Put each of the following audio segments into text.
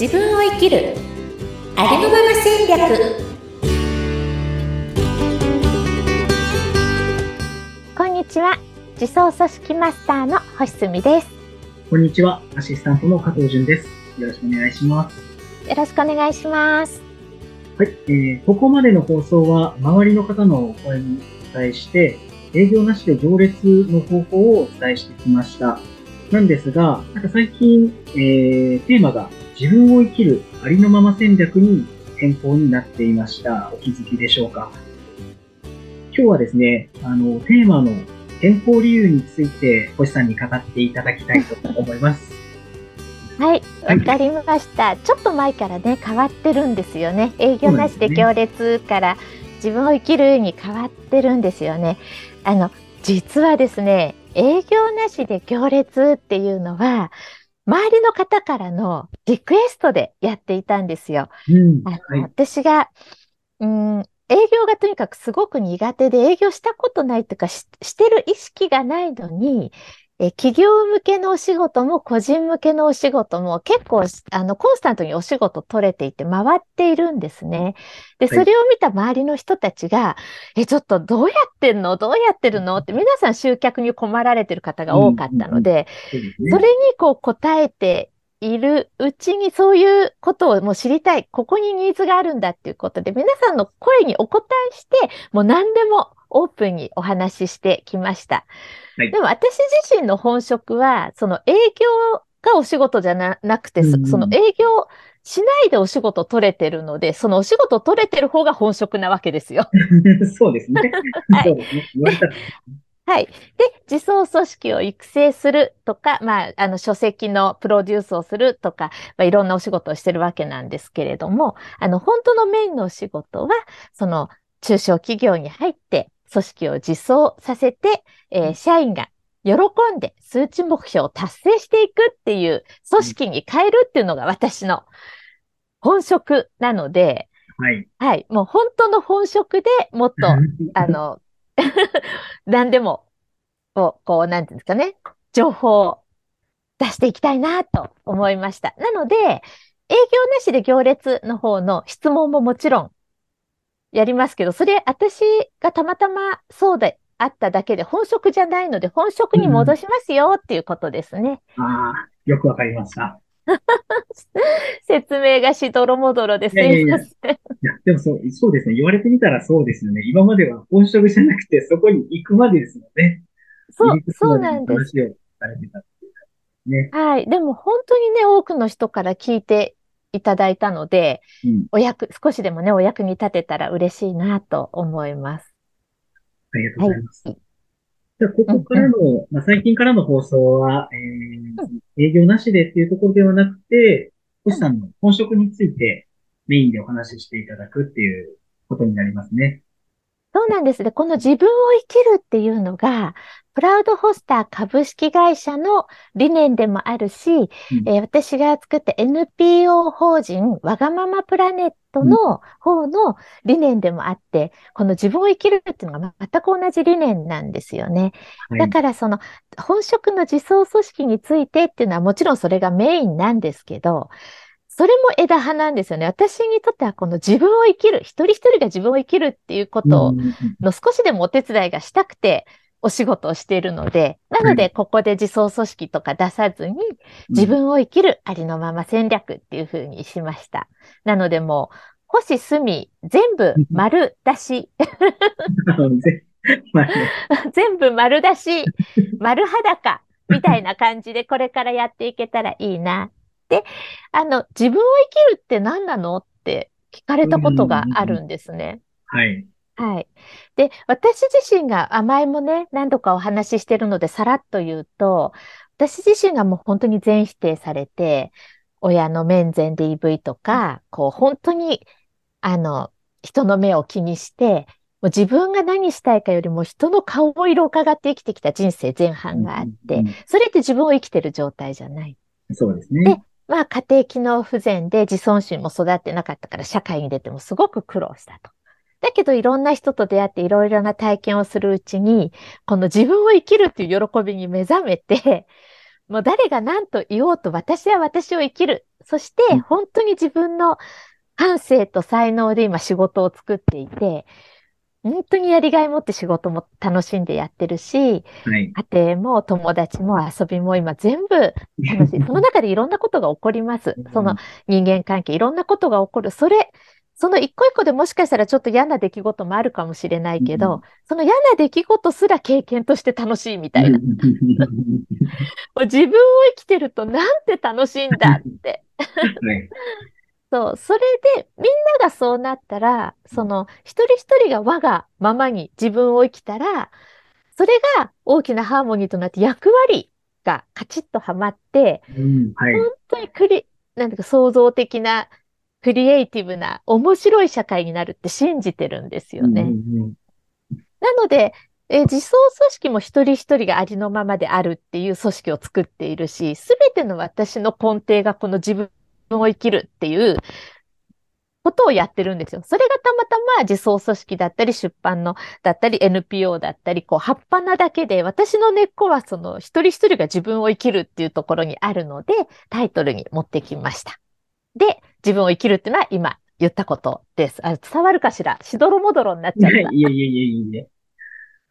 自分を生きるありのまま戦略こんにちは。自走組織マスターの星澄です。こんにちは。アシスタントの加藤淳です。よろしくお願いします。よろしくお願いします。はい。えー、ここまでの放送は、周りの方のお声にお伝えして、営業なしで行列の方法をお伝えしてきました。なんですが、なんか最近、えー、テーマが自分を生きるありのまま戦略に変更になっていました。お気づきでしょうか？今日はですね、あの、テーマの変更理由について、星さんに語っていただきたいと思います。はい、はいわかりました。ちょっと前からね、変わってるんですよね。営業なしで行列から自分を生きるに変わってるんですよね。あの、実はですね、営業なしで行列っていうのは、周りの方からのリクエストでやっていたんですよ。うん。はい。私が、うん、営業がとにかくすごく苦手で営業したことないというかし、してる意識がないのに、え、企業向けのお仕事も個人向けのお仕事も結構、あの、コンスタントにお仕事取れていて回っているんですね。で、そはい。れを見た周りの人たちが、え、ちょっとどうやってんの？どうやってるの？って皆さん集客に困られてる方が多かったので、それにこう答えているうちにそういうことをもう知りたい。ここにニーズがあるんだっていうことで、皆さんの声にお答えして、もう何でもオープンにお話ししてきました。はいでも私自身の本職は、その営業がお仕事じゃななくて、そうんその営業しないでお仕事取れてるので、そのお仕事取れてる方が本職なわけですよ。そうですね。はいはい。で、自走組織を育成するとか、まあ、あの、書籍のプロデュースをするとか、まあ、いろんなお仕事をしてるわけなんですけれども、あの、本当のメインのお仕事は、その、中小企業に入って、組織を自走させて、えー社員が喜んで数値目標を達成していくっていう組織に変えるっていうのが私の本職なので、はい。はい。もう本当の本職でもっと あの、何でも、こう、こう、なんていうんですかね、情報を出していきたいなと思いました。なので、営業なしで行列の方の質問ももちろんやりますけど、それ私がたまたまそうであっただけで本職じゃないので、本職に戻しますよっていうことですね。ああ、よくわかりました。説明がしどろもどろですいやいやでもそう、そうですね。言われてみたらそうですよね。今までは本職じゃなくて、そこに行くまでですもんね。そうそうなんです。ね。はい。でも本当にね、多くの人から聞いていただいたので、うん。お役、少しでもね、お役に立てたら嬉しいなと思います。ありがとうございます。はいじゃあ、ここからの、まあ、最近からの放送は、えー、営業なしでっていうところではなくて、星さんの本職についてメインでお話ししていただくっていうことになりますね。そうなんですね。この自分を生きるっていうのが、プラウドホスター株式会社の理念でもあるし、うんえー私が作った NPO 法人わがままプラネットの方の理念でもあって、この自分を生きるっていうのが全く同じ理念なんですよね。はい。だからその本職の自走組織についてっていうのはもちろんそれがメインなんですけど、それも枝葉なんですよね。私にとってはこの自分を生きる、一人一人が自分を生きるっていうことうんうんうんの少しでもお手伝いがしたくてお仕事をしているので、なのはでここで自走組織とか出さずに自分を生きるありのまま戦略っていう風にしました。なのでもう、星隅全部丸出し、全部丸出し、丸裸みたいな感じでこれからやっていけたらいいな。で、あの、自分を生きるって何なのって聞かれたことがあるんですね。はい。はい。で、私自身が甘えもね、何度かお話ししてるので、さらっと言うと、私自身がもう本当に全否定されて、親の面前 DV とか、こう本当に、あの、人の目を気にして、もう自分が何したいかよりも人の顔色を伺って生きてきた人生前半があってそれって自分を生きてる状態じゃない。そうですでね。まあ家庭機能不全で自尊心も育ってなかったから社会に出てもすごく苦労したと。だけどいろんな人と出会っていろいろな体験をするうちに、この自分を生きるっていう喜びに目覚めて、もう誰が何と言おうと私は私を生きるそしてうん本当に自分の感性と才能で今仕事を作っていて、本当にやりがい持って仕事も楽しんでやってるし、はい。家庭も友達も遊びも今全部楽しい。その中でいろんなことが起こります。その人間関係、いろんなことが起こる。それ、その一個一個でもしかしたらちょっと嫌な出来事もあるかもしれないけど、うんその嫌な出来事すら経験として楽しいみたいな。もう自分を生きてるとなんて楽しいんだって。はい。そう、それでみんながそうなったら、その一人一人が我がままに自分を生きたら、それが大きなハーモニーとなって役割がカチッとはまって、うん、はい。本当にクリ、なんていうか創造的な、クリエイティブな、面白い社会になるって信じてるんですよね。うんうんなので、え自走組織も一人一人がありのままであるっていう組織を作っているし、すべての私の根底がこの自分を生きるっていうことをやってるんですよ。それがたまたま自走組織だったり、出版のだったり、NPO だったり、こう、葉っぱなだけで、私の根っこはその一人一人が自分を生きるっていうところにあるので、タイトルに持ってきました。で、自分を生きるっていうのは今言ったことです。あ伝わるかしら？しどろもどろになっちゃった。いやいやいやいやいや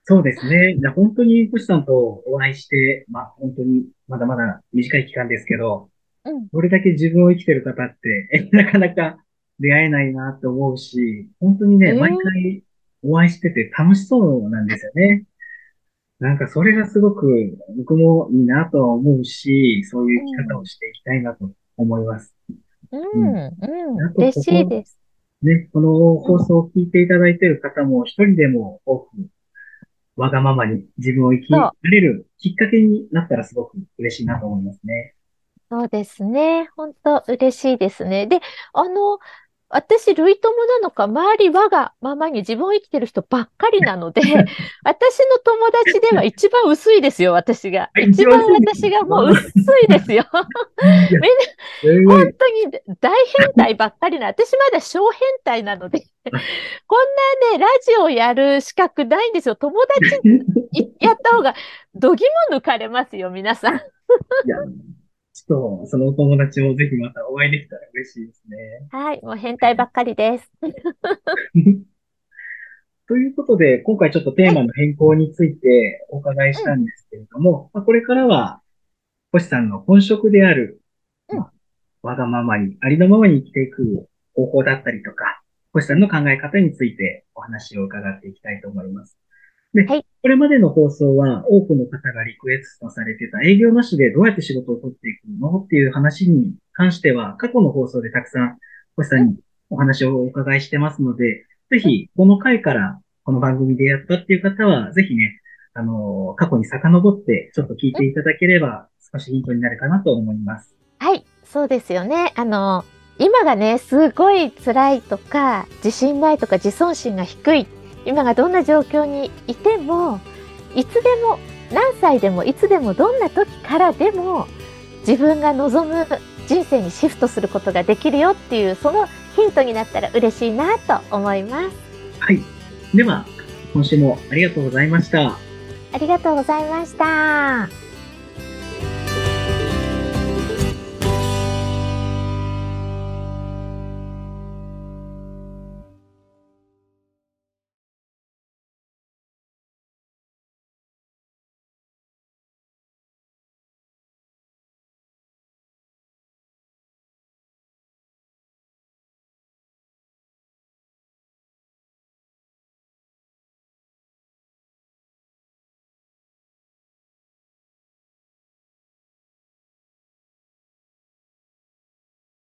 そうですね。じゃあ本当に星さんとお会いして、まあ本当にまだまだ短い期間ですけど、うんどれだけ自分を生きてる方って、なかなか出会えないなと思うし、本当にね、うん毎回お会いしてて楽しそうなんですよね。なんかそれがすごく僕もいいなとは思うし、そういう生き方をしていきたいなと思います。うん、うん、嬉しいです。ね、この放送を聞いていただいている方も一人でも多くわがままに自分を生きられるきっかけになったらすごく嬉しいなと思いますね。そうですね。本当嬉しいですね。で、あの、私、類友なのか、周り我がままに自分を生きてる人ばっかりなので、私の友達では一番薄いですよ、私が。あ一番私がもう薄いですよ。えー 本当に大変態ばっかりな、私まだ小変態なので、こんなね、ラジオやる資格ないんですよ。友達いやった方が、どぎも抜かれますよ、皆さん。いや、ちょっとそのお友達もぜひまたお会いできたら嬉しいですね。はい、もう変態ばっかりです。ということで、今回ちょっとテーマの変更についてお伺いしたんですけれども、まあ、これからは、星さんの本職である、わがままに、ありのままに生きていく方法だったりとか、星さんの考え方についてお話を伺っていきたいと思います。で、はいこれまでの放送は多くの方がリクエストされてた営業なしでどうやって仕事を取っていくのっていう話に関しては、過去の放送でたくさん星さんにお話をお伺いしてますので、ぜひ、この回からこの番組でやったっていう方は、ぜひね、あの、過去に遡ってちょっと聞いていただければ、少しヒントになるかなと思います。はい、そうですよね。あの、今がね、すごい辛いとか、自信ないとか、自尊心が低い。今がどんな状況にいても、いつでも、何歳でも、いつでも、どんな時からでも、自分が望む人生にシフトすることができるよっていう、そのヒントになったら嬉しいなと思います。はい。では、今週もありがとうございました。ありがとうございました。